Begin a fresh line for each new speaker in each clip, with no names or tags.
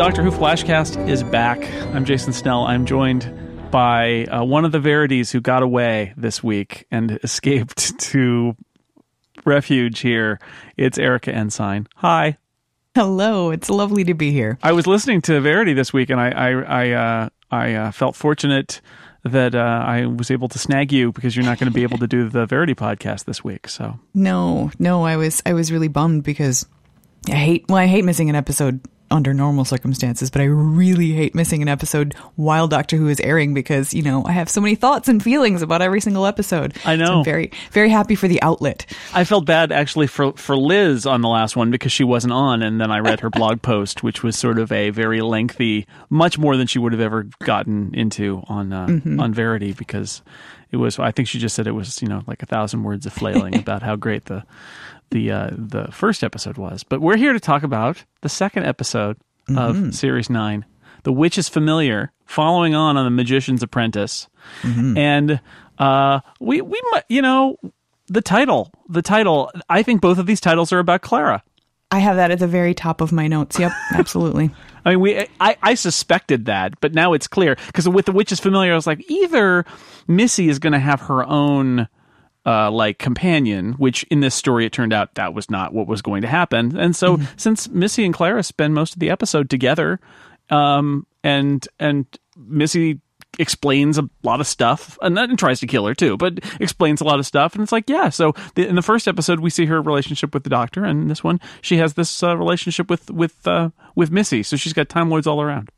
Doctor Who Flashcast is back. I'm Jason Snell. I'm joined by uh, one of the Verities who got away this week and escaped to refuge here. It's Erica Ensign. Hi.
Hello. It's lovely to be here.
I was listening to Verity this week, and I I I, uh, I uh, felt fortunate that uh, I was able to snag you because you're not going to be able to do the Verity podcast this week. So
no, no, I was I was really bummed because I hate well I hate missing an episode under normal circumstances, but I really hate missing an episode while Doctor Who is airing because, you know, I have so many thoughts and feelings about every single episode.
I know.
So I'm very, very happy for the outlet.
I felt bad actually for, for Liz on the last one because she wasn't on. And then I read her blog post, which was sort of a very lengthy, much more than she would have ever gotten into on, uh, mm-hmm. on Verity because it was, I think she just said it was, you know, like a thousand words of flailing about how great the, the uh, the first episode was. But we're here to talk about the second episode mm-hmm. of series nine, "The Witch is Familiar," following on on the Magician's Apprentice, mm-hmm. and uh, we we you know the title the title. I think both of these titles are about Clara.
I have that at the very top of my notes. Yep, absolutely.
I mean, we I, I suspected that, but now it's clear because with the witch is familiar. I was like, either Missy is going to have her own uh, like companion, which in this story it turned out that was not what was going to happen. And so, mm-hmm. since Missy and Clara spend most of the episode together, um, and and Missy explains a lot of stuff and then tries to kill her too, but explains a lot of stuff. And it's like, yeah. So the, in the first episode, we see her relationship with the Doctor, and this one, she has this uh, relationship with with uh, with Missy. So she's got Time Lords all around.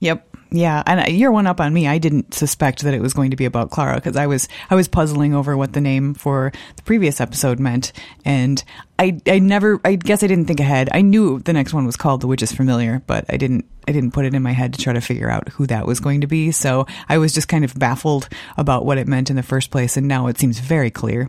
Yep. Yeah, and you're one up on me. I didn't suspect that it was going to be about Clara because I was I was puzzling over what the name for the previous episode meant, and I I never I guess I didn't think ahead. I knew the next one was called The Witch is Familiar, but I didn't I didn't put it in my head to try to figure out who that was going to be. So I was just kind of baffled about what it meant in the first place, and now it seems very clear.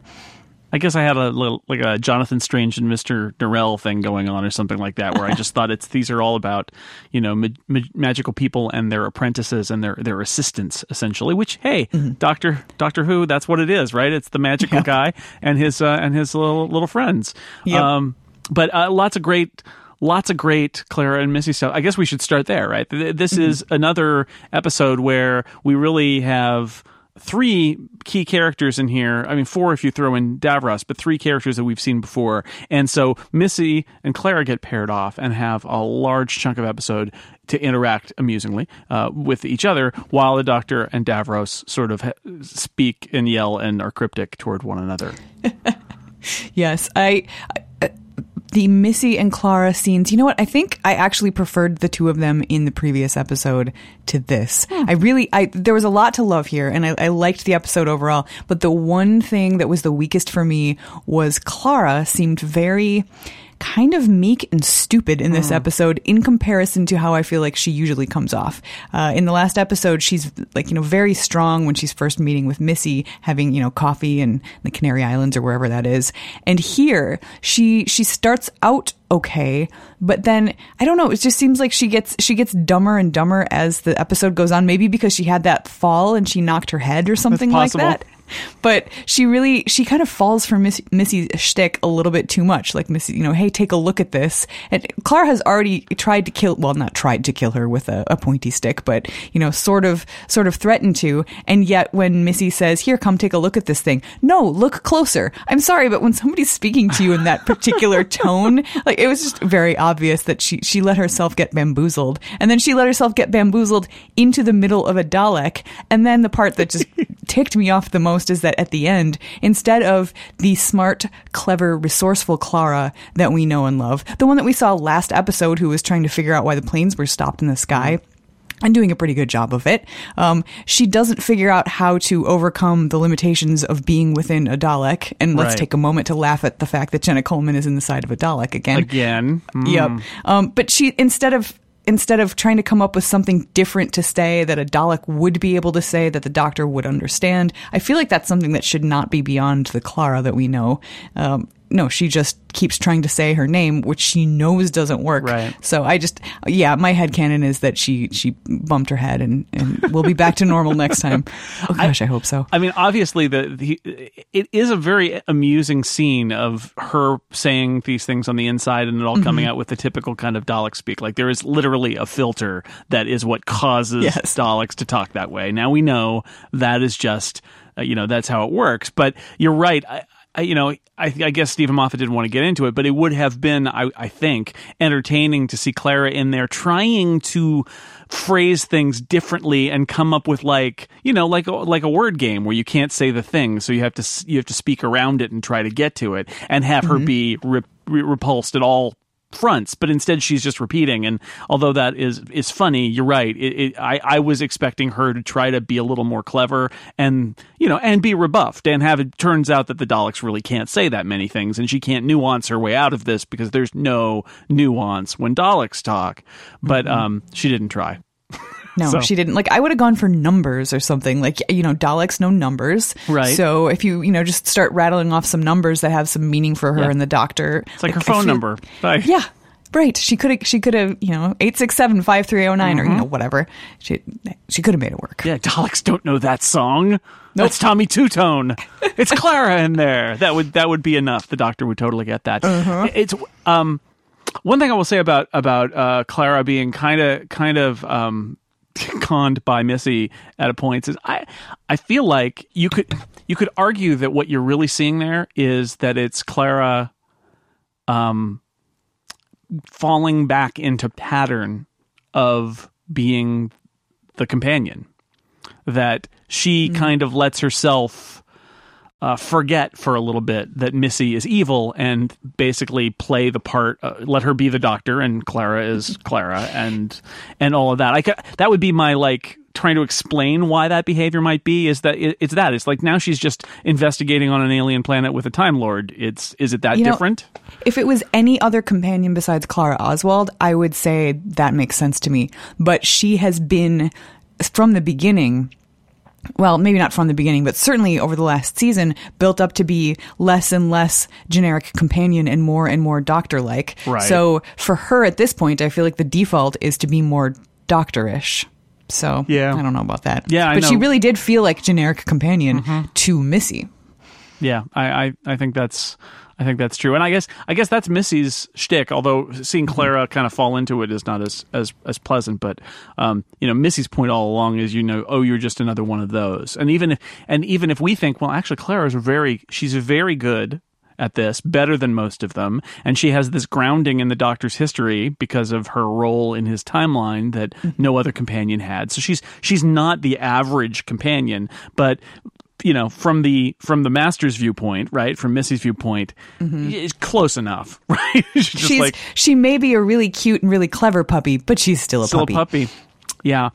I guess I had a little like a Jonathan Strange and Mister Norrell thing going on, or something like that, where I just thought it's these are all about you know ma- ma- magical people and their apprentices and their their assistants essentially. Which hey, mm-hmm. Doctor Doctor Who, that's what it is, right? It's the magical yeah. guy and his uh, and his little little friends. Yep. Um, but uh, lots of great lots of great Clara and Missy stuff. I guess we should start there, right? This mm-hmm. is another episode where we really have three key characters in here. I mean, four if you throw in Davros, but three characters that we've seen before. And so Missy and Clara get paired off and have a large chunk of episode to interact amusingly uh, with each other, while the Doctor and Davros sort of speak and yell and are cryptic toward one another.
yes, I, I the Missy and Clara scenes, you know what? I think I actually preferred the two of them in the previous episode to this. Hmm. I really, I there was a lot to love here, and I, I liked the episode overall. But the one thing that was the weakest for me was Clara seemed very kind of meek and stupid in this mm. episode in comparison to how I feel like she usually comes off. Uh, in the last episode, she's like, you know, very strong when she's first meeting with Missy, having, you know, coffee in the Canary Islands or wherever that is. And here, she, she starts out okay but then i don't know it just seems like she gets she gets dumber and dumber as the episode goes on maybe because she had that fall and she knocked her head or something like that but she really she kind of falls for Miss, Missy's shtick a little bit too much. Like Missy, you know, hey, take a look at this. And Clara has already tried to kill, well, not tried to kill her with a, a pointy stick, but you know, sort of sort of threatened to. And yet, when Missy says, "Here, come take a look at this thing," no, look closer. I'm sorry, but when somebody's speaking to you in that particular tone, like it was just very obvious that she she let herself get bamboozled, and then she let herself get bamboozled into the middle of a Dalek, and then the part that just ticked me off the most is that at the end, instead of the smart, clever, resourceful Clara that we know and love, the one that we saw last episode who was trying to figure out why the planes were stopped in the sky, and doing a pretty good job of it. Um, she doesn't figure out how to overcome the limitations of being within a Dalek. And let's right. take a moment to laugh at the fact that Jenna Coleman is in the side of a Dalek again.
Again.
Mm. Yep. Um, but she, instead of instead of trying to come up with something different to say that a Dalek would be able to say that the Doctor would understand, I feel like that's something that should not be beyond the Clara that we know. Um, no, she just keeps trying to say her name, which she knows doesn't work.
Right.
So I just, yeah, my head canon is that she she bumped her head and, and we'll be back to normal next time. Oh gosh, I, I hope so.
I mean, obviously, the, the it is a very amusing scene of her saying these things on the inside and it all mm-hmm. coming out with the typical kind of Dalek speak. Like there is literally a filter that is what causes yes. Daleks to talk that way. Now we know that is just, uh, you know, that's how it works. But you're right. I, I, you know, I, I, guess Steven Moffat didn't want to get into it, but it would have been, I, I think, entertaining to see Clara in there trying to phrase things differently and come up with like, you know, like a, like a word game where you can't say the thing, so you have to you have to speak around it and try to get to it, and have mm-hmm. her be re- re- repulsed at all fronts, but instead she's just repeating. And although that is is funny, you're right. It, it, I I was expecting her to try to be a little more clever and you know and be rebuffed and have it turns out that the Daleks really can't say that many things and she can't nuance her way out of this because there's no nuance when Daleks talk. But mm-hmm. um, she didn't try.
No, so. she didn't. Like, I would have gone for numbers or something. Like, you know, Daleks know numbers.
Right.
So if you, you know, just start rattling off some numbers that have some meaning for her yeah. and the doctor.
It's like, like her phone feel, number. Bye.
Yeah. Right. She could have, she could have, you know, 867 5309 mm-hmm. or, you know, whatever. She, she could have made it work.
Yeah. Daleks don't know that song. Nope. That's Tommy Tutone. it's Clara in there. That would, that would be enough. The doctor would totally get that. Uh-huh. It's, um, one thing I will say about about uh, Clara being kind of kind of um, conned by Missy at a point is I I feel like you could you could argue that what you're really seeing there is that it's Clara um falling back into pattern of being the companion that she mm. kind of lets herself uh, forget for a little bit that Missy is evil and basically play the part. Uh, let her be the doctor, and Clara is Clara, and and all of that. I that would be my like trying to explain why that behavior might be. Is that it, it's that it's like now she's just investigating on an alien planet with a Time Lord. It's is it that you different?
Know, if it was any other companion besides Clara Oswald, I would say that makes sense to me. But she has been from the beginning well, maybe not from the beginning, but certainly over the last season, built up to be less and less generic companion and more and more doctor like.
Right.
So for her at this point, I feel like the default is to be more doctorish. So yeah. I don't know about that.
Yeah,
but she really did feel like generic companion mm-hmm. to Missy.
Yeah, I, I, I think that's I think that's true, and I guess I guess that's Missy's shtick. Although seeing mm-hmm. Clara kind of fall into it is not as as as pleasant, but um, you know, Missy's point all along is you know, oh, you're just another one of those. And even if and even if we think, well, actually, Clara's very she's very good at this, better than most of them, and she has this grounding in the Doctor's history because of her role in his timeline that mm-hmm. no other companion had. So she's she's not the average companion, but you know from the from the master's viewpoint right from missy's viewpoint mm-hmm. it's close enough right?
She's, she's like, she may be a really cute and really clever puppy but she's still a
still
puppy.
a puppy. Yeah.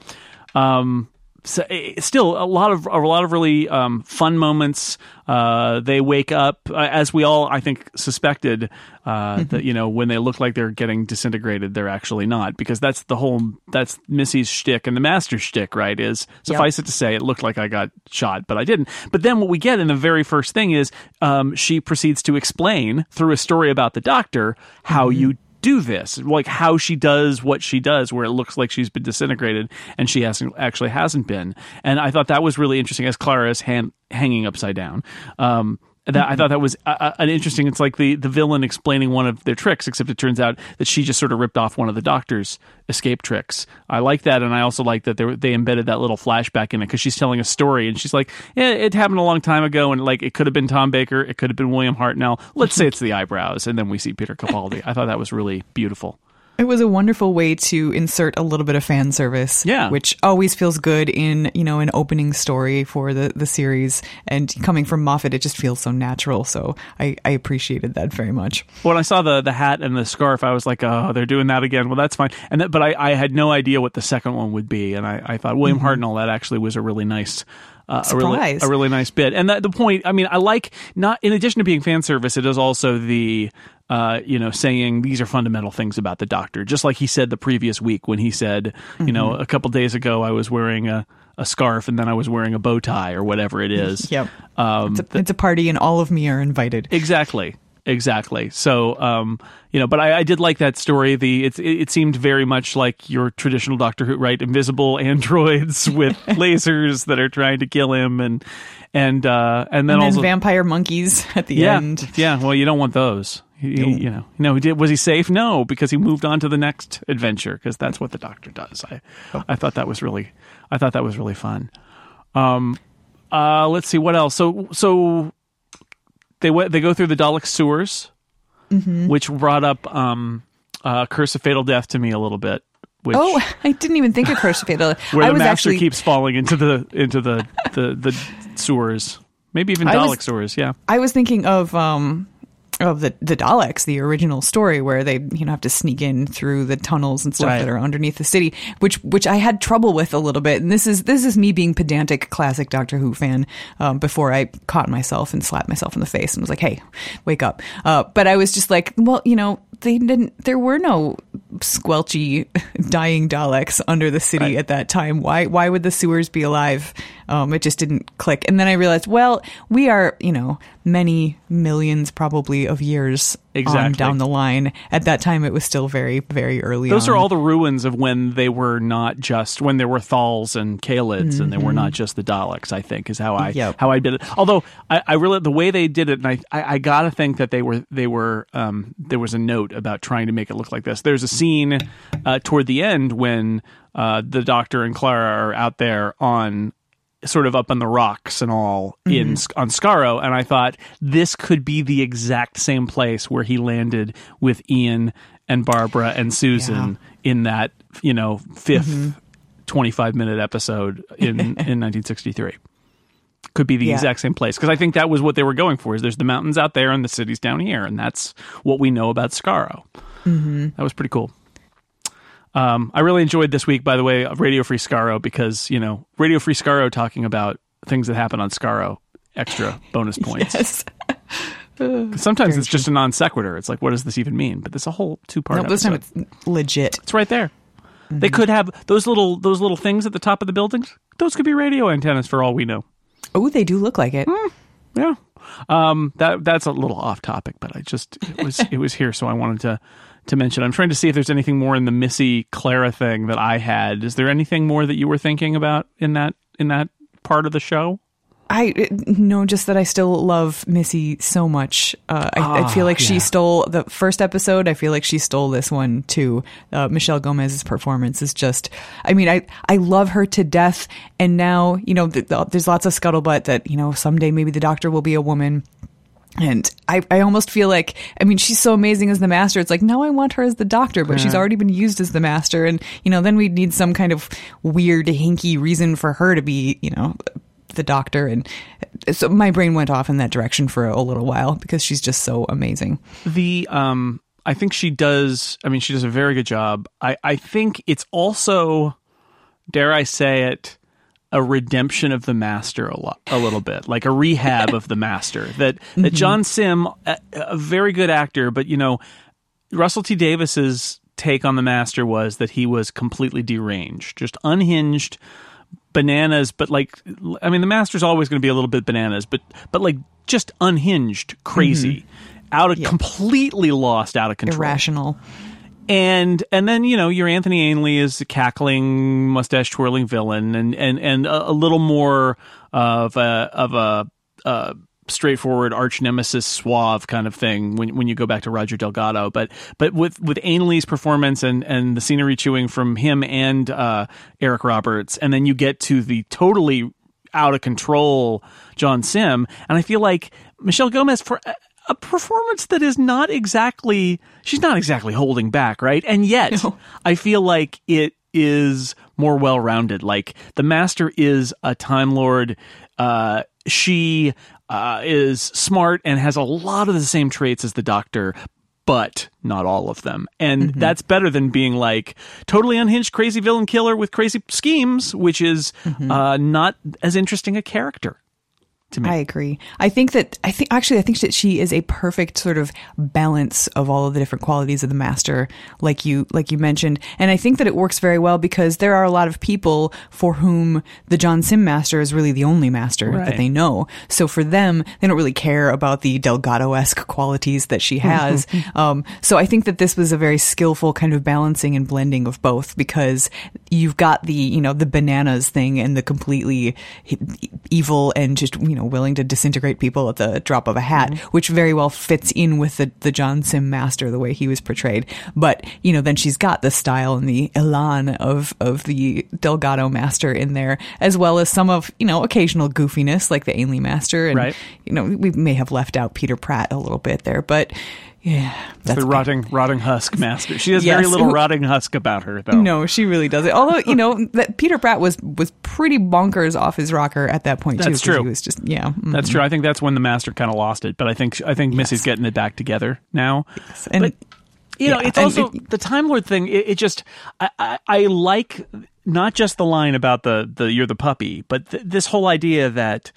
Um so, eh, still a lot of a lot of really um, fun moments. Uh, they wake up uh, as we all I think suspected uh, mm-hmm. that you know when they look like they're getting disintegrated, they're actually not because that's the whole that's Missy's shtick and the master's shtick, right? Is suffice yep. it to say, it looked like I got shot, but I didn't. But then what we get in the very first thing is um, she proceeds to explain through a story about the doctor how mm-hmm. you do this, like how she does what she does, where it looks like she's been disintegrated and she hasn't actually hasn't been. And I thought that was really interesting as Clara is hand, hanging upside down. Um, that mm-hmm. I thought that was an interesting. It's like the the villain explaining one of their tricks, except it turns out that she just sort of ripped off one of the doctor's escape tricks. I like that, and I also like that they they embedded that little flashback in it because she's telling a story, and she's like, "Yeah, it happened a long time ago, and like it could have been Tom Baker, it could have been William Hartnell. Let's say it's the eyebrows," and then we see Peter Capaldi. I thought that was really beautiful.
It was a wonderful way to insert a little bit of fan service,
yeah.
which always feels good in you know an opening story for the the series. And coming from Moffat, it just feels so natural. So I, I appreciated that very much.
When I saw the the hat and the scarf, I was like, oh, they're doing that again. Well, that's fine. And that, but I, I had no idea what the second one would be, and I, I thought William mm-hmm. Hartnell that actually was a really nice uh, a really a really nice bit. And the, the point, I mean, I like not in addition to being fan service, it is also the uh, you know, saying these are fundamental things about the doctor, just like he said the previous week when he said, mm-hmm. you know, mm-hmm. a couple days ago I was wearing a, a scarf and then I was wearing a bow tie or whatever it is.
yep. Um, it's, a, it's a party and all of me are invited.
Exactly. exactly. So, um, you know, but I, I did like that story. The it, it seemed very much like your traditional Doctor Who, right? Invisible androids with lasers that are trying to kill him, and and uh, and then
And then
also
vampire monkeys at the
yeah,
end.
yeah. Well, you don't want those. He, you know, no, he did. Was he safe? No, because he moved on to the next adventure. Because that's what the Doctor does. I, I thought that was really, I thought that was really fun. Um, uh, let's see what else. So, so they went. They go through the Dalek sewers, which brought up um, uh, Curse of Fatal Death to me a little bit. Which,
Oh, I didn't even think of Curse of Fatal. Death.
where
I
the master
actually
keeps falling into the into the the, the sewers, maybe even Dalek
was-
sewers. Yeah.
I was thinking of um of the the Daleks, the original story where they you know have to sneak in through the tunnels and stuff
Right.
that are underneath the city, which which I had trouble with a little bit. And this is this is me being pedantic, classic Doctor Who fan. Um, before I caught myself and slapped myself in the face and was like, "Hey, wake up!" Uh, but I was just like, "Well, you know, they didn't. There were no squelchy dying Daleks under the city
Right.
at that time. Why why would the sewers be alive? Um, it just didn't click. And then I realized, well, we are you know many millions probably of years on
Exactly.
down the line. At that time, it was still very very early.
Those
on.
are all the ruins of when they were not just when there were Thals and Kaleds and they were not just the Daleks. I think is how I
Mm-hmm. Yep.
how I did it. Although I, I really the way they did it, and I I, I gotta think that they were they were um, there was a note about trying to make it look like this. There's a scene uh, toward the end when uh, the Doctor and Clara are out there on sort of up on the rocks and all in on Skaro, and I thought this could be the exact same place where he landed with Ian and Barbara and Susan in that you know 5th 25 minute episode in in 1963. Could be the
Yeah.
exact same place because I think that was what they were going for. Is there's the mountains out there and the cities down here, and that's what we know about Skaro. Mm-hmm. That was pretty cool. Um, I really enjoyed this week, by the way, of Radio Free Skaro because you know Radio Free Skaro talking about things that happen on Skaro, extra bonus points.
Yes.
Sometimes it's just a non sequitur. It's like, what does this even mean? But there's a whole two part.
No, this time it's legit.
it's right there. They could have those little those little things at the top of the buildings. Those could be radio antennas for all we know.
Oh, they do look like it.
Yeah. Um, that that's a little off topic, but I just it was it was here, so I wanted to to mention. I'm trying to see if there's anything more in the Missy Clara thing that I had. Is there anything more that you were thinking about in that in that part of the show?
I know just that I still love Missy so much. Uh, I, I feel like she stole the first episode. I feel like she stole this one too. Uh, Michelle Gomez's performance is just. I mean, I I love her to death. And now you know, th- th- there's lots of scuttlebutt that you know someday maybe the Doctor will be a woman. And I, I almost feel like, I mean, she's so amazing as the master. It's like, now I want her as the doctor, but she's already been used as the master. And, you know, then we'd need some kind of weird, hinky reason for her to be, you know, the doctor. And so my brain went off in that direction for a little while because she's just so amazing.
The um, I think she does. I mean, she does a very good job. I I think it's also, dare I say it, a redemption of the master a lot, a little bit, like a rehab of the master. That that mm-hmm. John Simm, a, a very good actor, but you know, Russell T Davies's take on the master was that he was completely deranged, just unhinged, bananas. But like, I mean, the master's always going to be a little bit bananas, but but like just unhinged, crazy, mm-hmm. out of completely lost, out of control
Irrational.
And and then you know your Anthony Ainley is a cackling mustache twirling villain, and and and a, a little more of a of a. Uh, straightforward arch nemesis suave kind of thing when when you go back to Roger Delgado but but with with Ainley's performance and and the scenery chewing from him and uh Eric Roberts and then you get to the totally out of control John Simm and I feel like Michelle Gomez for a- performance that is not exactly she's not exactly holding back right? And yet I feel like it is more well rounded like the master is a time lord. Uh she uh, is smart and has a lot of the same traits as the doctor but not all of them. And that's better than being like totally unhinged, crazy villain killer with crazy schemes, which is uh, not as interesting a character to me.
I agree. I think that I think actually I think that she is a perfect sort of balance of all of the different qualities of the master, like you like you mentioned. And I think that it works very well because there are a lot of people for whom the John Simm master is really the only master
Right.
that they know. So for them, they don't really care about the Delgado esque qualities that she has. um, so I think that this was a very skillful kind of balancing and blending of both because you've got the you know the bananas thing and the completely evil and just you know willing to disintegrate people at the drop of a hat, mm-hmm. which very well fits in with the the John Simm master the way he was portrayed. But you know then she's got the style and the elan of of the Delgado master in there, as well as some of you know occasional goofiness like the Ainley master, and
Right.
you know we may have left out Peter Pratt a little bit there, but yeah, that's
the rotting, rotting husk master. She has very little rotting husk about her, though.
No, she really doesn't. Although you know that Peter Pratt was was pretty bonkers off his rocker at that point too.
That's
'cause
true.
He was just yeah. mm.
That's true. I think that's when the master kind of lost it. But I think I think Missy's getting it back together now.
And
but you know,
yeah,
it's also
it-
the Time Lord thing. It, it just I, I, I like not just the line about the the you're the puppy, but th- this whole idea that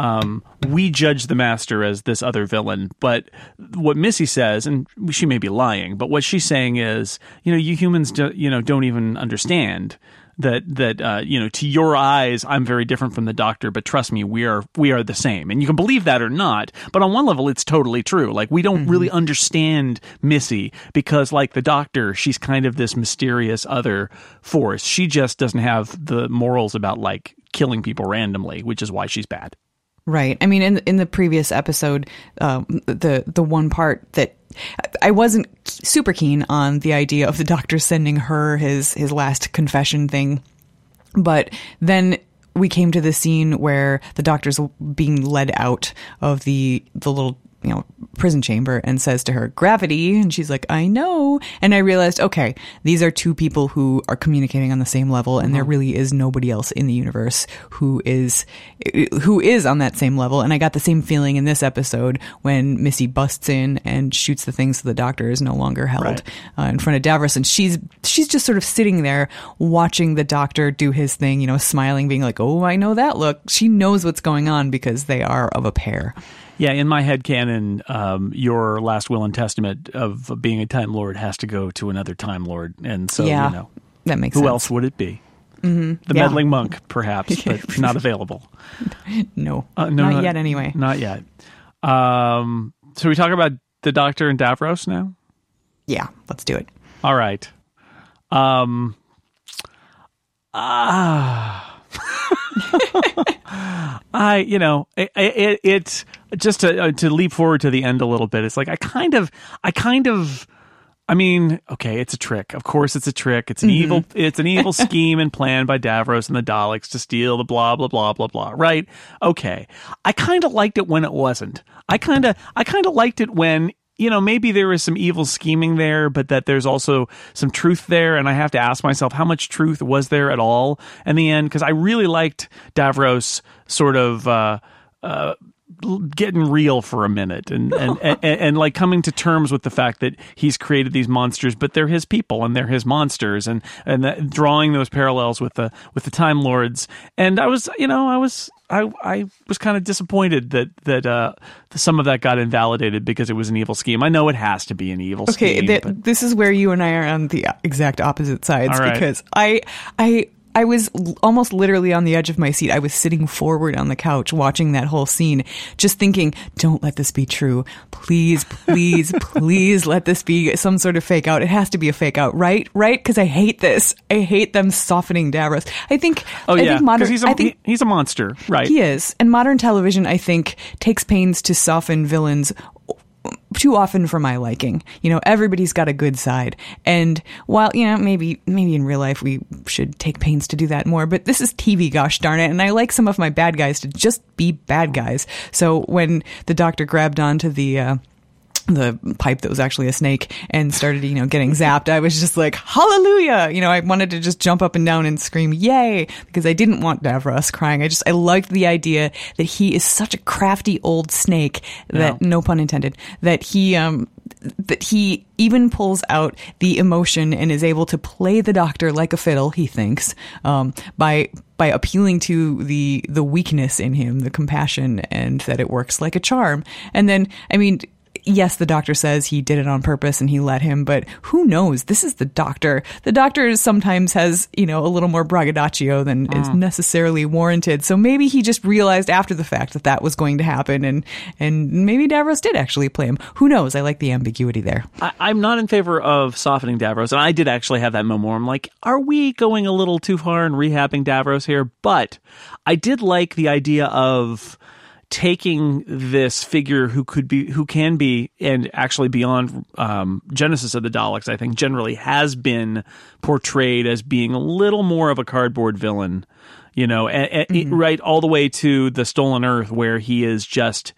um, we judge the master as this other villain. But what Missy says, and she may be lying, but what she's saying is, you know, you humans, do, you know, don't even understand that that uh, you know to your eyes I'm very different from the doctor, but trust me, we are we are the same, and you can believe that or not. But on one level, it's totally true. Like we don't really understand Missy because, like the doctor, she's kind of this mysterious other force. She just doesn't have the morals about like killing people randomly, which is why she's bad.
Right. I mean, in in the previous episode, um, the the one part that I wasn't super keen on the idea of the doctor sending her his his last confession thing, but then we came to the scene where the doctor's being led out of the the little you know prison chamber and says to her gravity. And she's like i know. And i realized okay these are two people who are communicating on the same level and there really is nobody else in the universe who is who is on that same level. And i got the same feeling in this episode when missy busts in and shoots the thing so the doctor is no longer held
Right.
uh, in front of davros. And she's she's just sort of sitting there watching the doctor do his thing you know smiling being like oh i know that look. She knows what's going on because they are of a pair
Yeah, in my head canon, um, your last will and testament of being a Time Lord has to go to another Time Lord, and so
yeah
you know
that makes
who
sense
else would it be? Mm-hmm. The
Yeah.
meddling monk, perhaps, but not available.
no,
Uh, no,
not yet anyway
Not yet. Um, so we talk about the Doctor and Davros now.
yeah let's do it
All right. Um. Ah. I, you know, it, it, it just to uh, to leap forward to the end a little bit. It's like I kind of, I kind of. I mean, okay, it's a trick. Of course, it's a trick. It's an evil. It's an evil scheme and plan by Davros and the Daleks to steal the blah blah blah blah blah. Right? Okay. I kind of liked it when it wasn't. I kind of, I kind of liked it when you know maybe there is some evil scheming there, but that there's also some truth there. And I have to ask myself, how much truth was there at all in the end? Because I really liked Davros sort of. Uh, uh, getting real for a minute and and, and and like coming to terms with the fact that he's created these monsters but they're his people and they're his monsters and and that, drawing those parallels with the with the time lords and i was you know i was I, I was kind of disappointed that that uh, some of that got invalidated because it was an evil scheme. I know it has to be an evil
Okay,
scheme.
th-
but-
this is where you and I are on the exact opposite sides
right.
because I I I was almost literally on the edge of my seat. I was sitting forward on the couch watching that whole scene, just thinking, "Don't let this be true. Please, please, please let this be some sort of fake out. It has to be a fake out, right? Right? Because I hate this. I hate them softening Davros. I think.
oh
I
yeah,
think modern.
he's a
I think,
he's a monster, right?
he is. And modern television, I think, takes pains to soften villains too often for my liking. You know, everybody's got a good side. And while, you know, maybe maybe in real life we should take pains to do that more, but this is TV, gosh darn it. And I like some of my bad guys to just be bad guys. So when the doctor grabbed onto the uh the pipe that was actually a snake and started, you know, getting zapped. I was just like, hallelujah. You know, I wanted to just jump up and down and scream, yay, because I didn't want Davros crying. I just, I liked the idea that he is such a crafty old snake that,
Yeah.
no pun intended, that he, um, that he even pulls out the emotion and is able to play the doctor like a fiddle. He thinks um, by by appealing to the the weakness in him, the compassion, and that it works like a charm. And then, I mean, yes, the doctor says he did it on purpose and he let him, but who knows? This is the doctor. The doctor sometimes has, you know, a little more braggadocio than mm. is necessarily warranted. So maybe he just realized after the fact that that was going to happen and, and maybe Davros did actually play him. Who knows? I like the ambiguity there.
I, am not in favor of softening Davros. And I did actually have that moment where I'm like, are we going a little too far in rehabbing Davros here? But I did like the idea of, taking this figure who could be who can be and actually beyond um, genesis of the daleks i think generally has been portrayed as being a little more of a cardboard villain you know mm-hmm. right all the way to the stolen earth where he is just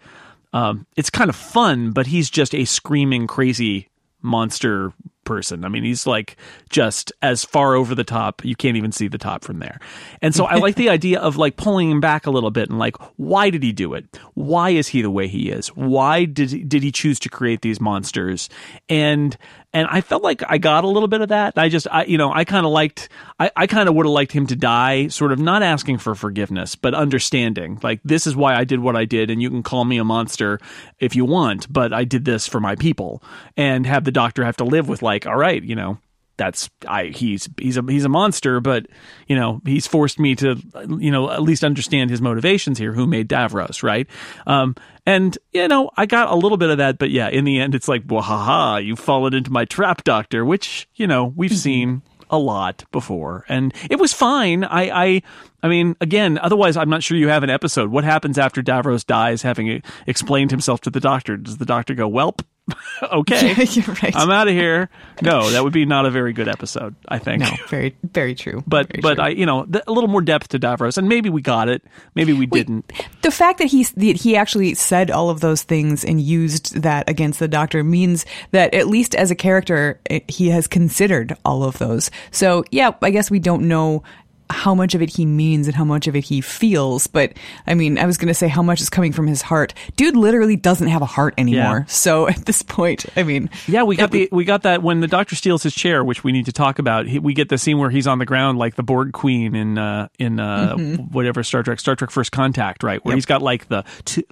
um, it's kind of fun but he's just a screaming crazy monster person. I mean, he's like just as far over the top, you can't even see the top from there. And so I like the idea of like pulling him back a little bit and like, why did he do it? Why is he the way he is? Why did did he choose to create these monsters? And and I felt like I got a little bit of that. I just, I, you know, I kind of liked, I, I kind of would have liked him to die, sort of not asking for forgiveness, but understanding, like this is why I did what I did, and you can call me a monster if you want, but I did this for my people, and have the doctor have to live with like, all right, you know, that's I he's he's a he's a monster, but you know he's forced me to you know at least understand his motivations here. Who made Davros, right? Um, and you know I got a little bit of that, but yeah, in the end, it's like, well, haha, you've fallen into my trap, Doctor, which you know we've mm-hmm. seen a lot before, and it was fine. I I I mean, again, otherwise, I'm not sure you have an episode. What happens after Davros dies, having uh, explained himself to the Doctor? Does the Doctor go, "Welp"? okay,
right.
I'm out of here. No, that would be not a very good episode. I think.
No, very, very true.
But
very
but
true.
I, you know, a little more depth to Davros, and maybe we got it, maybe we Wait, didn't.
The fact that he that he actually said all of those things and used that against the Doctor means that at least as a character, eh, he has considered all of those. So yeah, I guess we don't know how much of it he means and how much of it he feels. But I mean, I was going to say how much is coming from his heart. Dude literally doesn't have a heart anymore. Yeah. So at this point, I mean,
yeah, we got the we got that when the doctor steals his chair, which we need to talk about. He, we get the scene where he's on the ground like the Borg Queen in uh, in uh, mm-hmm. whatever Star Trek Star Trek First Contact, right? Where yep. he's got like the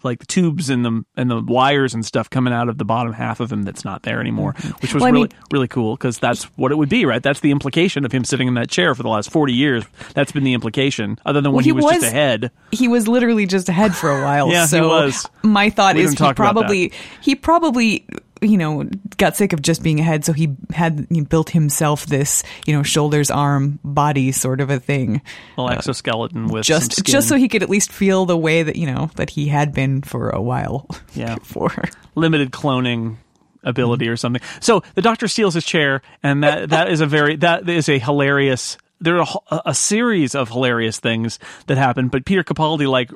like the tubes and the and the wires and stuff coming out of the bottom half of him that's not there anymore, mm-hmm. which was well, really mean, really cool because that's what it would be, right? That's the implication of him sitting in that chair for the last forty years that's been the implication, other than when well, he, he, was, was just ahead.
He was literally just ahead for a while.
yeah,
so
he was.
My thought we is he probably he probably you know got sick of just being ahead, so he had he built himself this you know shoulders, arm, body sort of a thing.
Well, exoskeleton with
just just so he could at least feel the way that you know that he had been for a while.
Yeah,
before
limited cloning ability mm-hmm. or something. So the doctor steals his chair, and that that is a very that is a hilarious there are a, a, series of hilarious things that happen, but Peter Capaldi like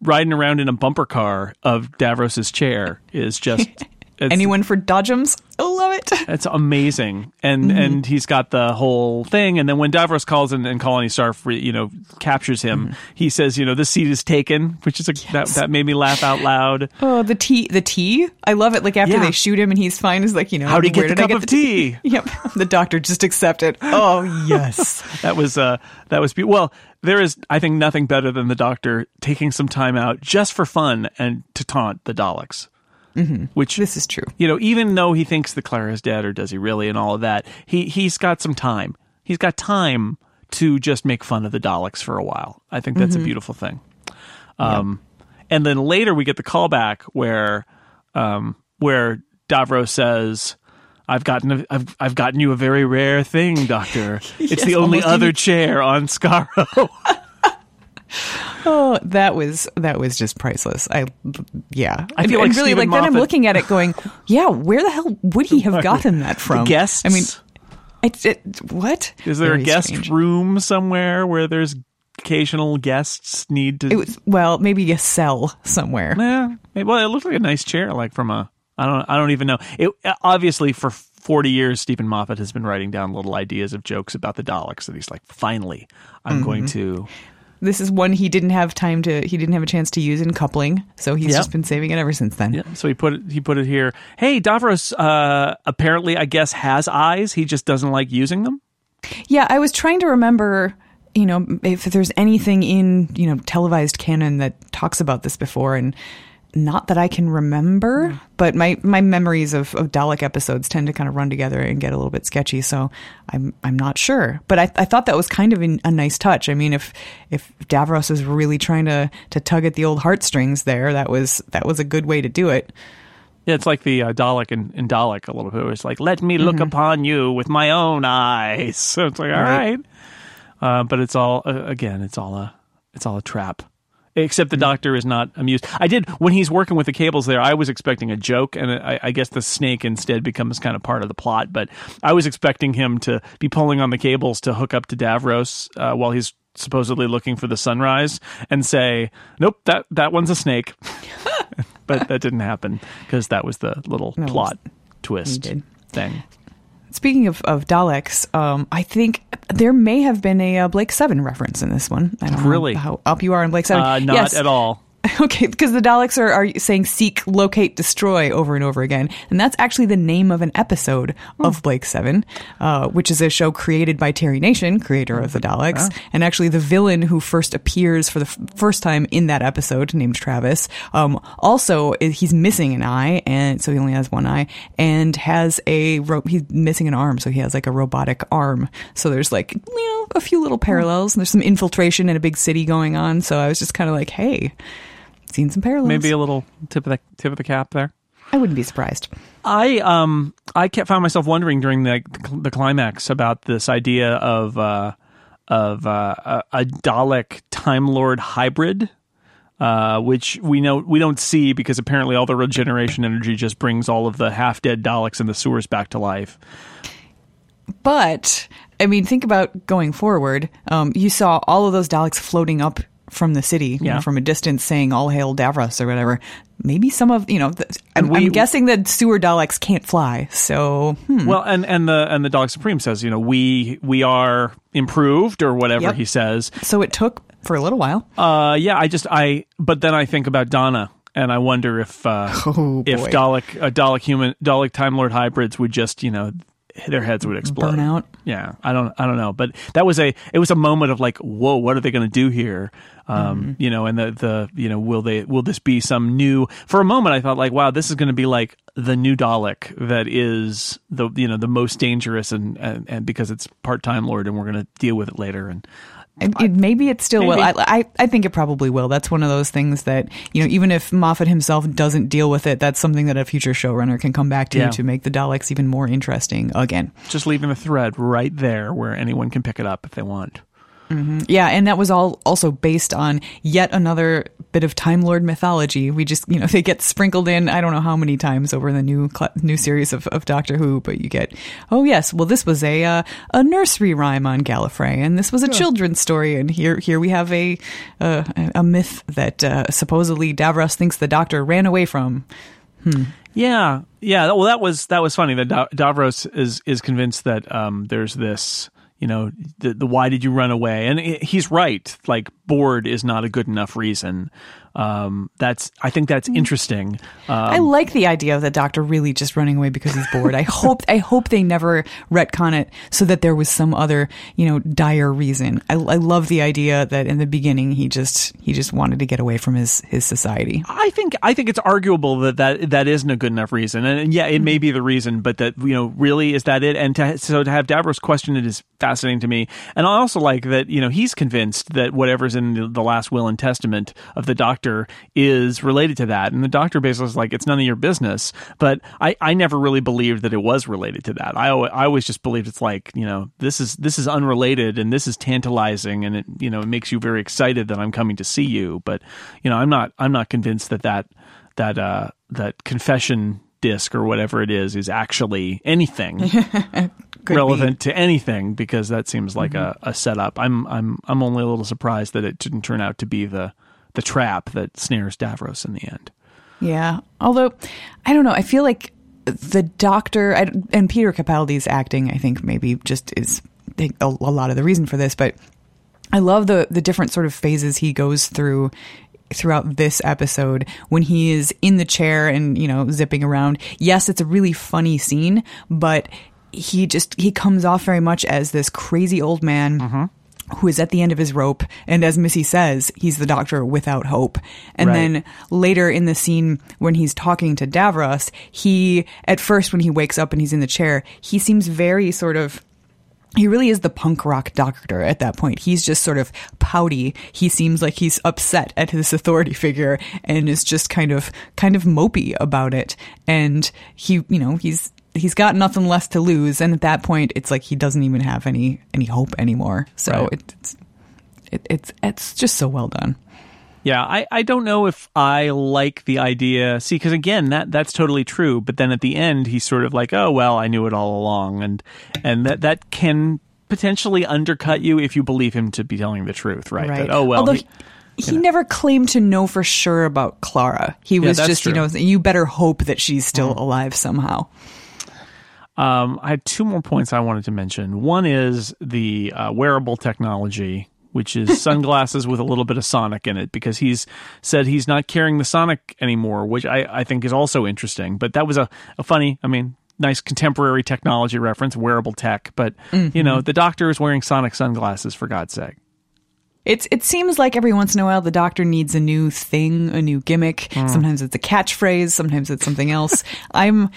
riding around in a bumper car of Davros's chair is just
anyone for Dodgems. I love it.
It's amazing, and mm-hmm. and he's got the whole thing. And then when Davros calls and, and Colony Sarff, you know, captures him, mm-hmm. he says, you know, this seat is taken, which is a, yes. that that made me laugh out loud.
Oh, the tea, the tea. I love it. Like after yeah. they shoot him and he's fine, is like you know,
how do you get the cup of the tea?
tea? yep, the doctor just accepted. Oh yes,
that was uh that was be- well. There is, I think, nothing better than the doctor taking some time out just for fun and to taunt the Daleks.
Mm-hmm.
Which
this is true.
You know, even though he thinks the that is dead, or does he really, and all of that, he he's got some time. He's got time to just make fun of the Daleks for a while. I think that's mm-hmm. a beautiful thing. Um, and then later we get the callback where um, where Davros says. I've gotten a, I've I've gotten you a very rare thing, Doctor. yes, it's the only other even... chair on Skaro.
oh, that was that was just priceless. I yeah.
I feel
and,
like
really
Steven
like
Moffat,
then I'm looking at it going, yeah, where the hell would he have gotten that from?
guests.
I mean, it, it, what
is there Very a guest strange. room somewhere where there's occasional guests need to?
It was, well, maybe a cell somewhere.
Yeah, well, it looked like a nice chair, like from a. I don't. I don't even know. It obviously for 40 years, Steven Moffat has been writing down little ideas of jokes about the Daleks, and he's like, finally, I'm mm-hmm. going to
this is one he didn't have time to he didn't have a chance to use in coupling, so he's
Yep.
just been saving it ever since then.
Yeah, so he put it. He put it here. Hey, Davros. Uh, apparently, I guess has eyes. He just doesn't like using them.
Yeah, I was trying to remember, you know, if there's anything in, you know, televised canon that talks about this before and not that I can remember, but my, my memories of, of Dalek episodes tend to kind of run together and get a little bit sketchy, so I'm I'm not sure. But I, I thought that was kind of a nice touch. I mean, if if Davros is really trying to, to tug at the old heartstrings there, that was that was a good way to do it.
Yeah, it's like the uh, Dalek in, in Dalek a little bit. It's like, let me look upon you with my own eyes. So it's like, all
Right.
right, uh, but it's all uh, again, it's all a it's all a trap. Except the doctor is not amused. I did when he's working with the cables there. I was expecting a joke, and I, I guess the snake instead becomes kind of part of the plot. But I was expecting him to be pulling on the cables to hook up to Davros uh, while he's supposedly looking for the sunrise, and say, "Nope, that that one's a snake." but that didn't happen because that was the little
No,
plot twist thing.
Speaking of, of Daleks, um, I think there may have been a uh, Blake Seven reference in this one. I don't
Really?
know how up you are in Blake Seven.
Uh, not
yes.
at all.
Okay, because the Daleks are, are saying seek, locate, destroy over and over again. And that's actually the name of an episode of Blake Seven, uh, which is a show created by Terry Nation, creator of the Daleks. And actually, the villain who first appears for the f- first time in that episode, named Travis, um, also i- he's missing an eye, and so he only has one eye, and has a ro- he's missing an arm, so he has like a robotic arm. So there's like you know a few little parallels. And there's some infiltration in a big city going on. So I was just kind of like, hey seen some parallels.
Maybe a little tip of the tip of the cap there.
I wouldn't be surprised.
I um I kept found myself wondering during the the climax about this idea of uh, of uh, a, a Dalek Time Lord hybrid, uh, which we know we don't see because apparently all the regeneration energy just brings all of the half dead Daleks in the sewers back to life.
But I mean, think about going forward. Um, you saw all of those Daleks floating up from the city, you know, from a distance, saying "All hail Davros" or whatever. Maybe some of you know. The, I'm,
we-
I'm guessing that sewer Daleks can't fly, so hmm.
Well, and and the and the Dalek Supreme says, you know, we we are improved or whatever
Yep.
he says.
so it took for a little while.
Uh, yeah, I just I, but then I think about Donna, and I wonder if uh,
Oh,
if. Dalek uh, Dalek human Dalek Time Lord hybrids would just you know their heads would explode. Yeah, I don't I don't know, but that was a it was a moment of like, whoa, what are they going to do here? Um,
Mm-hmm.
you know, and the the you know, will they will this be some new? For a moment, I thought like, wow, this is going to be like the new Dalek that is the you know the most dangerous and and, and because it's part Time Lord, and we're going to deal with it later and.
It, maybe it still will. I, I, I think it probably will. That's one of those things that you know, even if Moffat himself doesn't deal with it, that's something that a future showrunner can come back to
Yeah.
to make the Daleks even more interesting again.
just leaving a thread right there where anyone can pick it up if they want.
Yeah, and that was all also based on yet another bit of Time Lord mythology. We just, you know, they get sprinkled in. I don't know how many times over the new cl- new series of, of Doctor Who, but you get, oh yes, well this was a uh, a nursery rhyme on Gallifrey, and this was a children's story, and here here we have a uh, a myth that uh, supposedly Davros thinks the Doctor ran away from.
Yeah, yeah. Well, that was that was funny. That Davros is is convinced that um, there's this, you know, the, the why did you run away? And he's right. Like bored is not a good enough reason. Um, that's I think that's interesting. Uh,
I like the idea of the Doctor really just running away because he's bored. I hope I hope they never retcon it so that there was some other you know dire reason. I, I love the idea that in the beginning he just he just wanted to get away from his his society.
I think I think it's arguable that that, that isn't a good enough reason, and, and yeah, it may be the reason, but that you know, really is that it? And to, so to have Davros question it is fascinating to me, and I also like that you know he's convinced that whatever's in the, the last will and testament of the Doctor is related to that, and the Doctor basically is like it's none of your business. But I I never really believed that it was related to that. I al- I always just believed it's like you know this is this is unrelated and this is tantalizing, and it you know it makes you very excited that I'm coming to see you, but you know I'm not I'm not convinced that that that uh that confession disc or whatever it is is actually anything relevant to anything because that seems like a, a setup. I'm I'm I'm only a little surprised that it didn't turn out to be the the trap that snares Davros in the end.
Yeah, although I don't know. I feel like the Doctor I, and Peter Capaldi's acting. I think maybe just is a, a lot of the reason for this, but. I love the the different sort of phases he goes through throughout this episode when he is in the chair and you know zipping around. Yes, it's a really funny scene, but he just he comes off very much as this crazy old man. Mm-hmm. Who is at the end of his rope, and as Missy says, he's the doctor without hope. And
Right.
then later in the scene when he's talking to Davros, he at first when he wakes up and he's in the chair, he seems very sort of he really is the punk rock doctor at that point. He's just sort of pouty. He seems like he's upset at his authority figure and is just kind of kind of mopey about it. And he, you know, he's he's got nothing left to lose and at that point it's like he doesn't even have any any hope anymore. So
Right.
it, it's it, it's it's just so well done.
Yeah, I, I don't know if I like the idea. See, because again, that that's totally true. But then at the end, he's sort of like, "Oh well, I knew it all along," and and that that can potentially undercut you if you believe him to be telling the truth, right? That, oh well,
Although
he-
he, never claimed to know for sure about Clara. He was
that's
just, you
true. Mm-hmm.
know, you better hope that she's still alive somehow.
Um, I had two more points I wanted to mention. One is the uh, wearable technology, which is sunglasses with a little bit of Sonic in it, because he's said he's not carrying the Sonic anymore, which I, I think is also interesting. But that was a, a funny, I mean, nice contemporary technology reference, wearable tech. But, you know, the doctor is wearing Sonic sunglasses, for God's sake.
It's it seems like every once in a while the doctor needs a new thing, a new gimmick.
Mm.
Sometimes it's a catchphrase, sometimes it's something else. I'm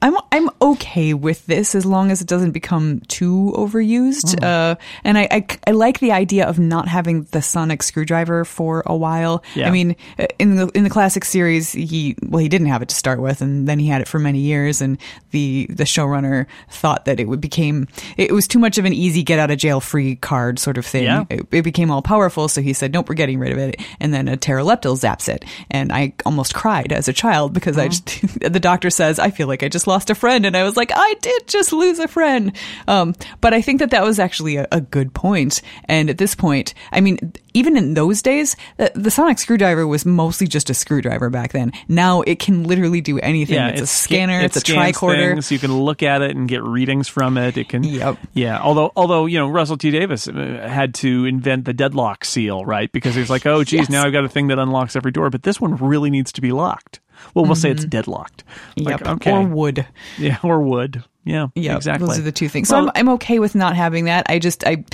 I'm I'm okay with this as long as it doesn't become too overused.
Mm.
Uh, and I, I I like the idea of not having the sonic screwdriver for a while.
Yeah.
I mean, uh, in the in the classic series, he well he didn't have it to start with, and then he had it for many years. And the the showrunner thought that it would became it was too much of an easy get out of jail free card sort of thing.
Yeah.
It, it became all powerful, so he said, "Nope, we're getting rid of it." And then a Terileptil zaps it, and I almost cried as a child because I just the doctor says, "I feel like I just lost a friend," and I was like, "I did just lose a friend." Um, but I think that that was actually a, a good point. And at this point, I mean, even in those days, the, the sonic screwdriver was mostly just a screwdriver back then. Now it can literally do anything.
Yeah,
it's, a scanner.
it
it's a tricorder.
things, you can look at it and get readings from it. It can.
Yep.
Yeah. Although, although you know, Russell T Davies uh, had to invent the deadlock seal, right? Because he was like, oh, geez,
Yes.
now I've got a thing that unlocks every door, but this one really needs to be locked. Well, we'll say it's deadlocked. Like,
Mm-hmm. Yep.
okay.
Or wood.
yeah, or wood. Yeah.
Yeah,
Exactly.
Those are the two things. So
Well-
I'm, I'm okay with not having that. I just I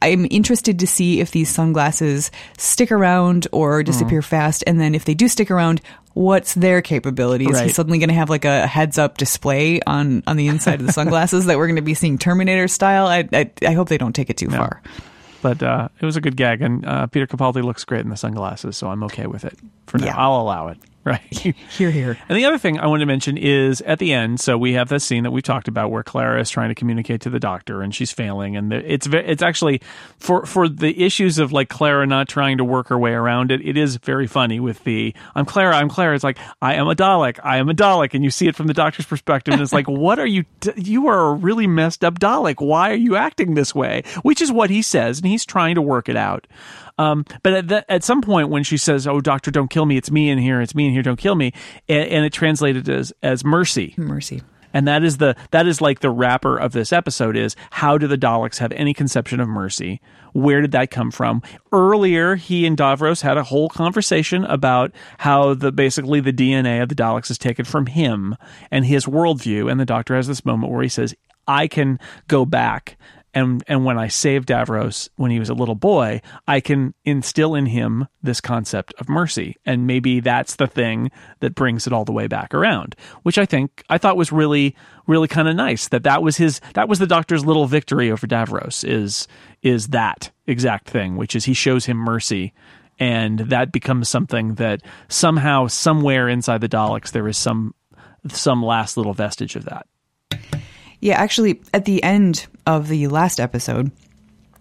I'm interested to see if these sunglasses stick around or disappear
Mm.
fast, and then if they do stick around, what's their capabilities?
Right.
He's suddenly going to have like a heads up display on on the inside of the sunglasses that we're going to be seeing Terminator style. I, I I hope they don't take it too far.
But uh, it was a good gag, and uh, Peter Capaldi looks great in the sunglasses, so I'm okay with it for now.
Yeah.
I'll allow it. Right.
Here, here.
And the other thing I wanted to mention is at the end. So we have that scene that we've talked about where Clara is trying to communicate to the doctor, and she's failing. And the, it's ve- it's actually for for the issues of like Clara not trying to work her way around it. It is very funny with the I'm Clara, I'm Clara. It's like I am a Dalek, I am a Dalek, and you see it from the doctor's perspective, and it's like, what are you? You are a really messed up Dalek. Why are you acting this way? Which is what he says, and he's trying to work it out. Um, but at, the, at some point when she says, "Oh, doctor, don't kill me. It's me in here. It's me in here. Don't kill me," and, and it translated as as mercy,
Mercy.
and that is the that is like the wrapper of this episode is how do the Daleks have any conception of mercy? Where did that come from? Earlier, he and Davros had a whole conversation about how the basically the DNA of the Daleks is taken from him and his worldview, and the Doctor has this moment where he says, "I can go back." And and when I saved Davros when he was a little boy, I can instill in him this concept of mercy, and maybe that's the thing that brings it all the way back around. Which I think I thought was really really kind of nice that that was his that was the Doctor's little victory over Davros is is that exact thing, which is he shows him mercy. And that becomes something that somehow, somewhere inside the Daleks, there is some some last little vestige of that.
Yeah, actually, at the end of the last episode,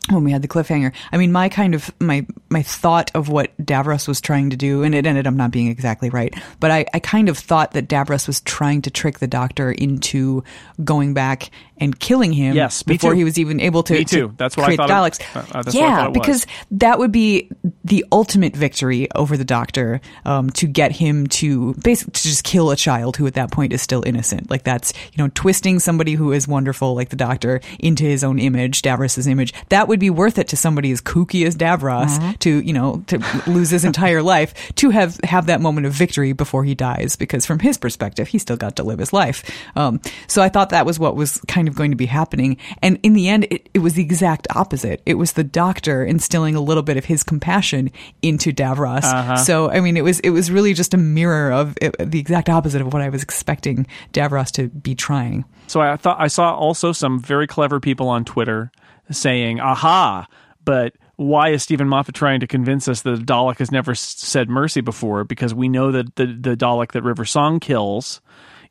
when we had the cliffhanger, I mean, my kind of my my thought of what Davros was trying to do, and it ended up not being exactly right, but I, I kind of thought that Davros was trying to trick the Doctor into going back and killing him.
Yes,
before he was even able to.
Me too.
to
That's what I thought
Daleks.
uh, uh, that's what I
yeah,
it
because that would be the ultimate victory over the doctor um, to get him to basically to just kill a child who at that point is still innocent. Like that's you know twisting somebody who is wonderful like the doctor into his own image, Davros's image. That would be worth it to somebody as kooky as Davros
Mm-hmm.
to you know to lose his entire life to have have that moment of victory before he dies because from his perspective he still got to live his life. Um, so I thought that was what was kind of going to be happening, and in the end it, it was the exact opposite. It was the doctor instilling a little bit of his compassion into Davros.
Uh-huh.
So I mean it was it was really just a mirror of it, the exact opposite of what I was expecting Davros to be trying.
So I thought I saw also some very clever people on Twitter saying, "Aha!" But why is Steven Moffat trying to convince us that Dalek has never said mercy before? Because we know that the the Dalek that River Song kills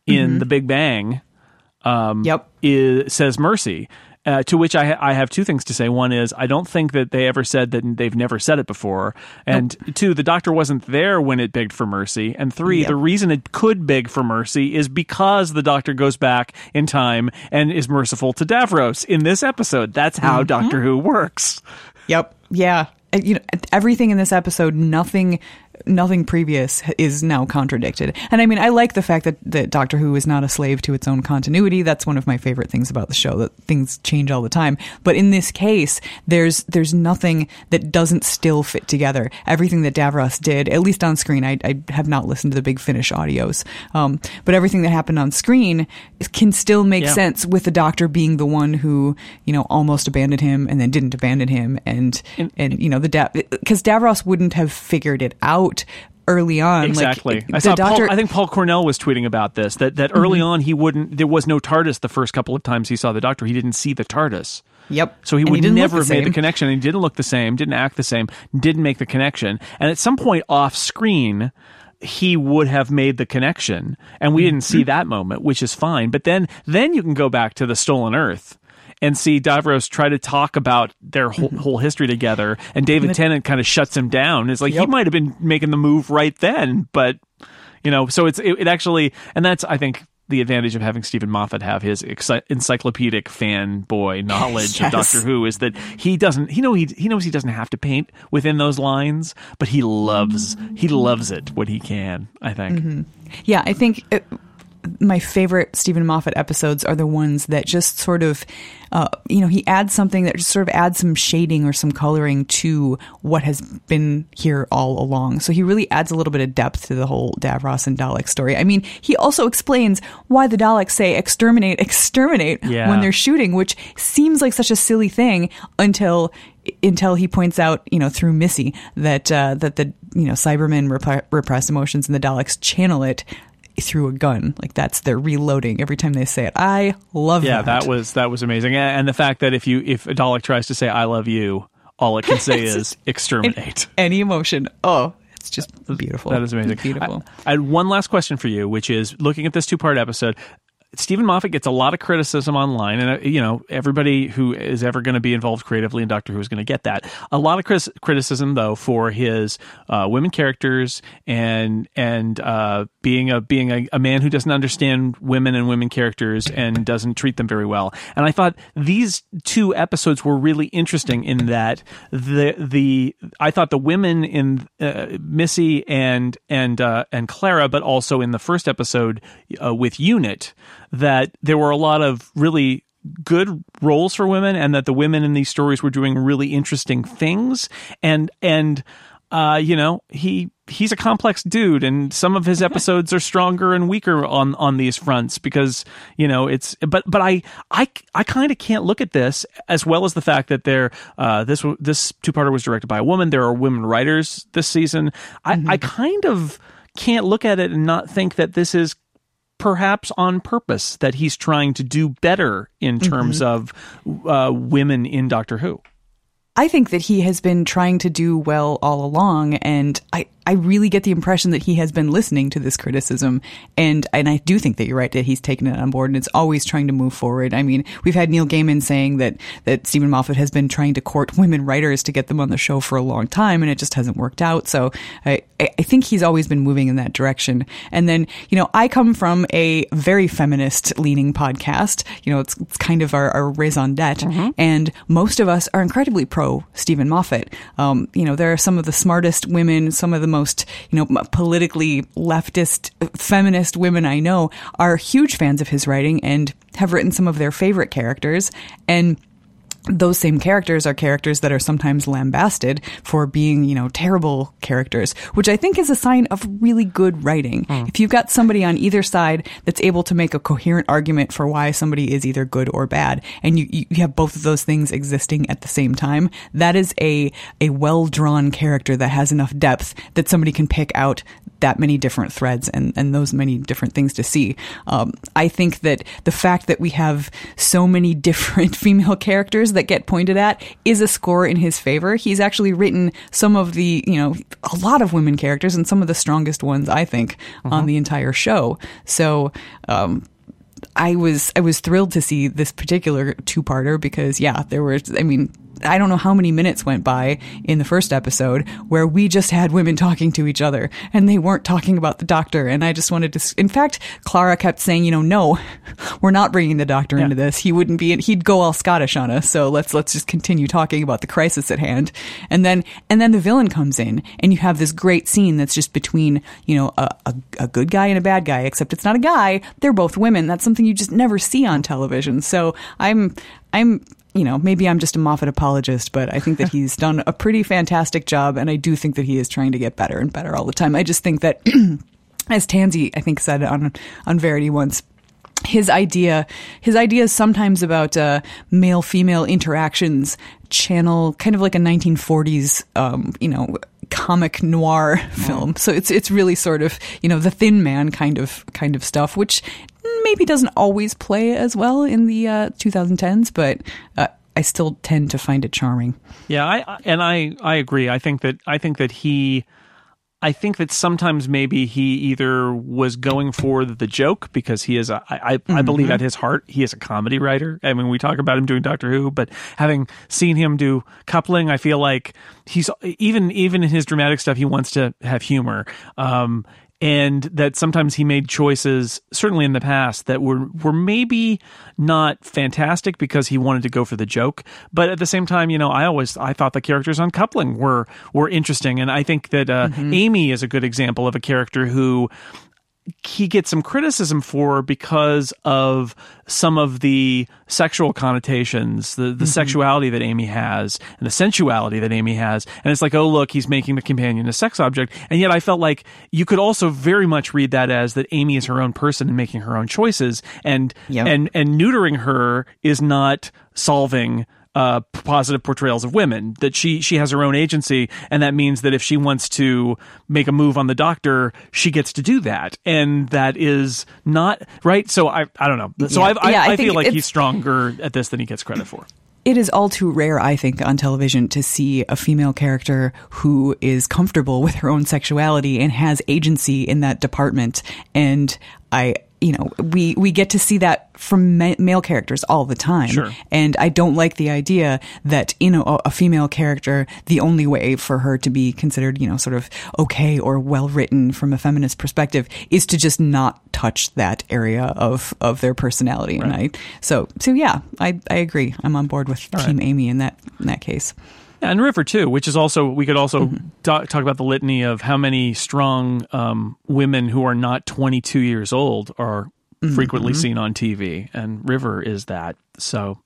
in mm-hmm. the Big Bang um,
yep.
is, says mercy. Uh, to which I, ha- I have two things to say. One is I don't think that they ever said that they've never said it before. And two, the doctor wasn't there when it begged for mercy. And three,
Yep.
the reason it could beg for mercy is because the doctor goes back in time and is merciful to Davros in this episode. That's how Doctor Who works.
Yep. Yeah. You know, everything in this episode, nothing, nothing previous is now contradicted. And I mean, I like the fact that, that Doctor Who is not a slave to its own continuity. That's one of my favorite things about the show, that things change all the time. But in this case, there's, there's nothing that doesn't still fit together. Everything that Davros did, at least on screen, I, I have not listened to the Big Finish audios. Um, but everything that happened on screen can still make
Yeah.
sense with the doctor being the one who, you know, almost abandoned him and then didn't abandon him. And, and, you know, the, because Davros wouldn't have figured it out early on.
Exactly.
Like,
I saw.
doctor,
Paul, I think Paul Cornell was tweeting about this. That that early on he wouldn't. There was no TARDIS the first couple of times he saw the Doctor. He didn't see the TARDIS.
Yep.
So he
And
would
didn't
never have made the connection. He didn't look the same, didn't act the same, didn't make the connection. And at some point off screen, he would have made the connection. And we didn't
Mm-hmm.
see that moment, which is fine. But then then you can go back to the stolen earth and see Davros try to talk about their whole, mm-hmm. whole history together. And David Tennant kind of shuts him down. It's like he might have been making the move right then, but you know, so it's it, it actually and that's I think the advantage of having Steven Moffat have his encyclopedic fanboy knowledge
Yes.
of Doctor Who is that he doesn't he know he he knows he doesn't have to paint within those lines, but he loves he loves it when he can. I think. Mm-hmm.
Yeah, I think it, my favorite Steven Moffat episodes are the ones that just sort of, uh, you know, he adds something that just sort of adds some shading or some coloring to what has been here all along. So he really adds a little bit of depth to the whole Davros and Dalek story. I mean, he also explains why the Daleks say exterminate, exterminate
Yeah.
when they're shooting, which seems like such a silly thing until until he points out, you know, through Missy that uh, that the you know Cybermen rep- repress emotions and the Daleks channel it through a gun. Like that's their reloading every time they say it. I love you.
Yeah,
that.
that was that was amazing, and and the fact that if you if a Dalek tries to say "I love you," all it can say is "exterminate."
any emotion. Oh, it's just beautiful.
That is amazing.
Beautiful.
I, I had one last question for you, which is looking at this two part episode. Steven Moffat gets a lot of criticism online, and uh, you know everybody who is ever going to be involved creatively in Doctor Who is going to get that. A lot of criticism, though, for his uh, women characters and and uh, being a being a, a man who doesn't understand women and women characters and doesn't treat them very well. And I thought these two episodes were really interesting in that the the I thought the women in uh, Missy and and uh, and Clara, but also in the first episode uh, with Unit, that there were a lot of really good roles for women, and that the women in these stories were doing really interesting things, and and uh, you know he he's a complex dude, and some of his episodes are stronger and weaker on on these fronts because you know it's but but I I I kind of can't look at this as well as the fact that there uh, this this two parter was directed by a woman. There are women writers this season. I I kind of can't look at it and not think that this is perhaps on purpose that he's trying to do better in terms of uh, women in Doctor Who.
I think that he has been trying to do well all along, and I, I really get the impression that he has been listening to this criticism, and and I do think that you're right that he's taken it on board and it's always trying to move forward. I mean, we've had Neil Gaiman saying that that Steven Moffat has been trying to court women writers to get them on the show for a long time, and it just hasn't worked out. So I I think he's always been moving in that direction. And then you know, I come from a very feminist leaning podcast. You know, it's, it's kind of our, our raison d'etre, mm-hmm. and most of us are incredibly pro Steven Moffat. Um, you know, there are some of the smartest women, some of the most, you know, politically leftist, feminist women I know are huge fans of his writing and have written some of their favorite characters. And those same characters are characters that are sometimes lambasted for being, you know, terrible characters, which I think is a sign of really good writing. Mm. If you've got somebody on either side that's able to make a coherent argument for why somebody is either good or bad, and you, you have both of those things existing at the same time, that is a, a well drawn character that has enough depth that somebody can pick out that many different threads and, and those many different things to see. Um, I think that the fact that we have so many different female characters that get pointed at is a score in his favor. He's actually written some of the, you know, a lot of women characters and some of the strongest ones, I think, uh-huh. on the entire show. So, um, I was I was thrilled to see this particular two parter because yeah, there were I mean I don't know how many minutes went by in the first episode where we just had women talking to each other and they weren't talking about the doctor. And I just wanted to, in fact, Clara kept saying, you know, no, we're not bringing the doctor yeah. into this. He wouldn't be, he'd go all Scottish on us. So let's, let's just continue talking about the crisis at hand. And then, and then the villain comes in and you have this great scene that's just between, you know, a, a, a good guy and a bad guy, except it's not a guy. They're both women. That's something you just never see on television. So I'm, I'm you know, maybe I'm just a Moffat apologist, but I think that he's done a pretty fantastic job, and I do think that he is trying to get better and better all the time. I just think that, as Tansy, I think, said on on Verity once, his idea his ideas sometimes about uh, male female interactions channel kind of like a 1940s um, you know comic noir film so it's it's really sort of you know the thin man kind of kind of stuff which maybe doesn't always play as well in the uh, 2010s, but uh, I still tend to find it charming.
Yeah, I and I I agree. I think that I think that he I think that sometimes maybe he either was going for the joke because he is a, I, I, mm-hmm. I believe mm-hmm. at his heart he is a comedy writer. I mean, we talk about him doing Doctor Who, but having seen him do coupling, I feel like he's even even in his dramatic stuff, he wants to have humor. Um, and that sometimes he made choices certainly in the past that were were maybe not fantastic because he wanted to go for the joke but at the same time you know i always i thought the characters on coupling were were interesting and i think that uh, mm-hmm. amy is a good example of a character who he gets some criticism for because of some of the sexual connotations, the, the mm-hmm. sexuality that Amy has, and the sensuality that Amy has. And it's like, oh, look, he's making the companion a sex object. And yet I felt like you could also very much read that as that Amy is her own person and making her own choices. And, yep. and, and neutering her is not solving uh, positive portrayals of women. That she she has her own agency, and that means that if she wants to make a move on the doctor, she gets to do that, and that is not right. So I I don't know. So yeah. I, yeah, I, I feel like he's stronger at this than he gets credit for
it is all too rare, I think, on television to see a female character who is comfortable with her own sexuality and has agency in that department. And I, you know, we, we get to see that from ma- male characters all the time.
Sure.
And I don't like the idea that, you know, a, a, female character, the only way for her to be considered, you know, sort of okay or well written from a feminist perspective is to just not touch that area of, of their personality. Right. And I, so, so yeah, I, I agree. I'm on board with all Team right. Amy in that, in that case.
Yeah, and River too, which is also we could also mm-hmm. talk, talk, about the litany of how many strong um, women who are not 22 years old are mm-hmm. frequently seen on TV, and River is that. So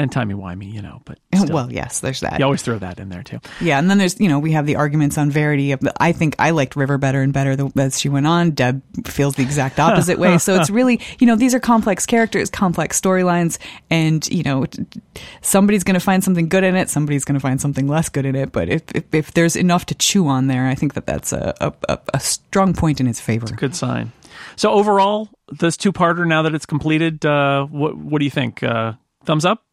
and timey wimey, you know. But
still, well, yes, there's that.
You always throw that in there too.
Yeah, and then there's you know we have the arguments on Verity. Of, I think I liked River better and better as she went on. Deb feels the exact opposite way. So it's really you know these are complex characters, complex storylines, and you know somebody's going to find something good in it, somebody's going to find something less good in it. But if, if, if there's enough to chew on there, I think that that's a a, a strong point in its favor.
It's a good sign. So overall, this two-parter, now that it's completed, uh, what what do you think? Uh, thumbs up?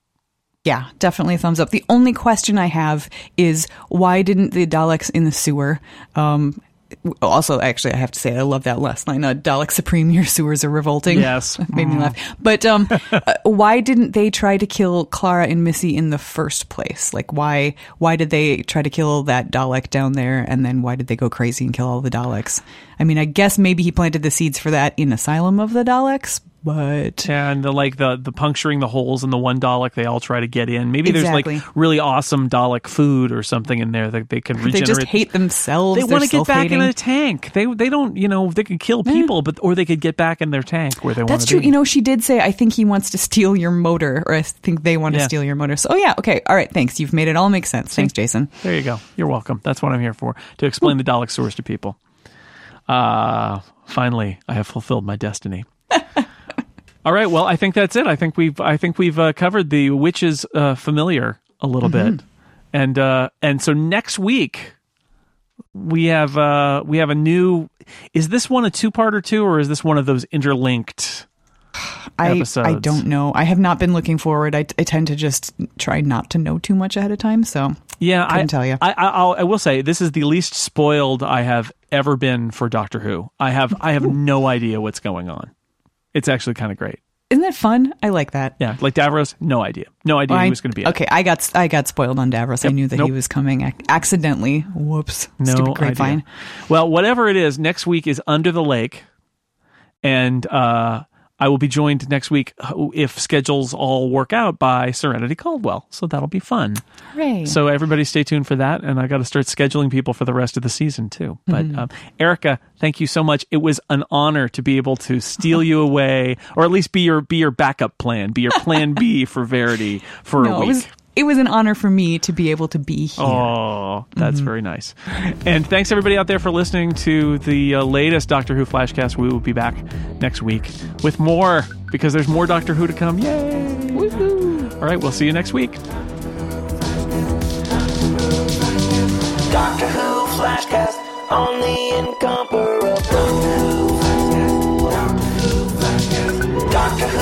Yeah, definitely a thumbs up. The only question I have is why didn't the Daleks in the sewer um, also, actually, I have to say, I love that last line. Uh, Dalek Supreme, your sewers are revolting.
Yes.
Made me laugh. But um, uh, why didn't they try to kill Clara and Missy in the first place? Like, why why did they try to kill that Dalek down there, and then why did they go crazy and kill all the Daleks? I mean, I guess maybe he planted the seeds for that in Asylum of the Daleks, but
and the like the the puncturing the holes in the one Dalek they all try to get in. Maybe
Exactly.
there's like really awesome Dalek food or something in there that they can
they
regenerate.
just hate themselves.
They want to get back in a tank. They they don't you know they can kill people, but or they could get back in their tank where they want to.
That's
true.
You know, she did say, I think he wants to steal your motor, or I think they want to
Yeah.
steal your motor. So, oh, yeah, okay. All right. Thanks. You've made it all make sense. Thanks, Jason.
There you go. You're welcome. That's what I'm here for to explain the Dalek source to people. Uh finally, I have fulfilled my destiny. All right. Well, I think that's it. I think we've I think we've uh, covered the witches uh, familiar a little bit, and uh, and so next week we have uh, we have a new. Is this one a two part or two, or is this one of those interlinked?
I,
Episodes.
I don't know. I have not been looking forward. I, I tend to just try not to know too much ahead of time. So,
Yeah, I
Couldn't tell you.
I, I, I'll, I will say this is the least spoiled I have ever been for Doctor Who. I have I have no idea what's going on. It's actually kind of great.
isn't that fun? I like that.
Yeah, like Davros, no idea, no idea
I-
he was going to be. in it.
okay, I got I got spoiled on Davros. I
Yep.
knew that
Nope.
he was coming ac- accidentally. Whoops.
no
Stupid grapevine.
idea. Well, whatever it is, next week is Under the Lake, and uh, I will be joined next week uh, if schedules all work out by Serenity Caldwell. So that'll be fun.
Hooray.
So everybody stay tuned for that, and I got to start scheduling people for the rest of the season too. But
Mm-hmm.
um, Erika, thank you so much. It was an honor to be able to steal you away, or at least be your be your backup plan, be your plan B for Verity for a week.
it was it was an honor for me to be able to be here.
Oh, that's
mm-hmm.
very nice. And thanks everybody out there for listening to the uh, latest Doctor Who Flashcast. We will be back next week with more because there's more Doctor Who to come. Yay! Woo-hoo. All right, we'll see you next week.
Doctor Who Flashcast on the incomparable. Doctor Who Flashcast. Doctor Who. Flashcast. Doctor Who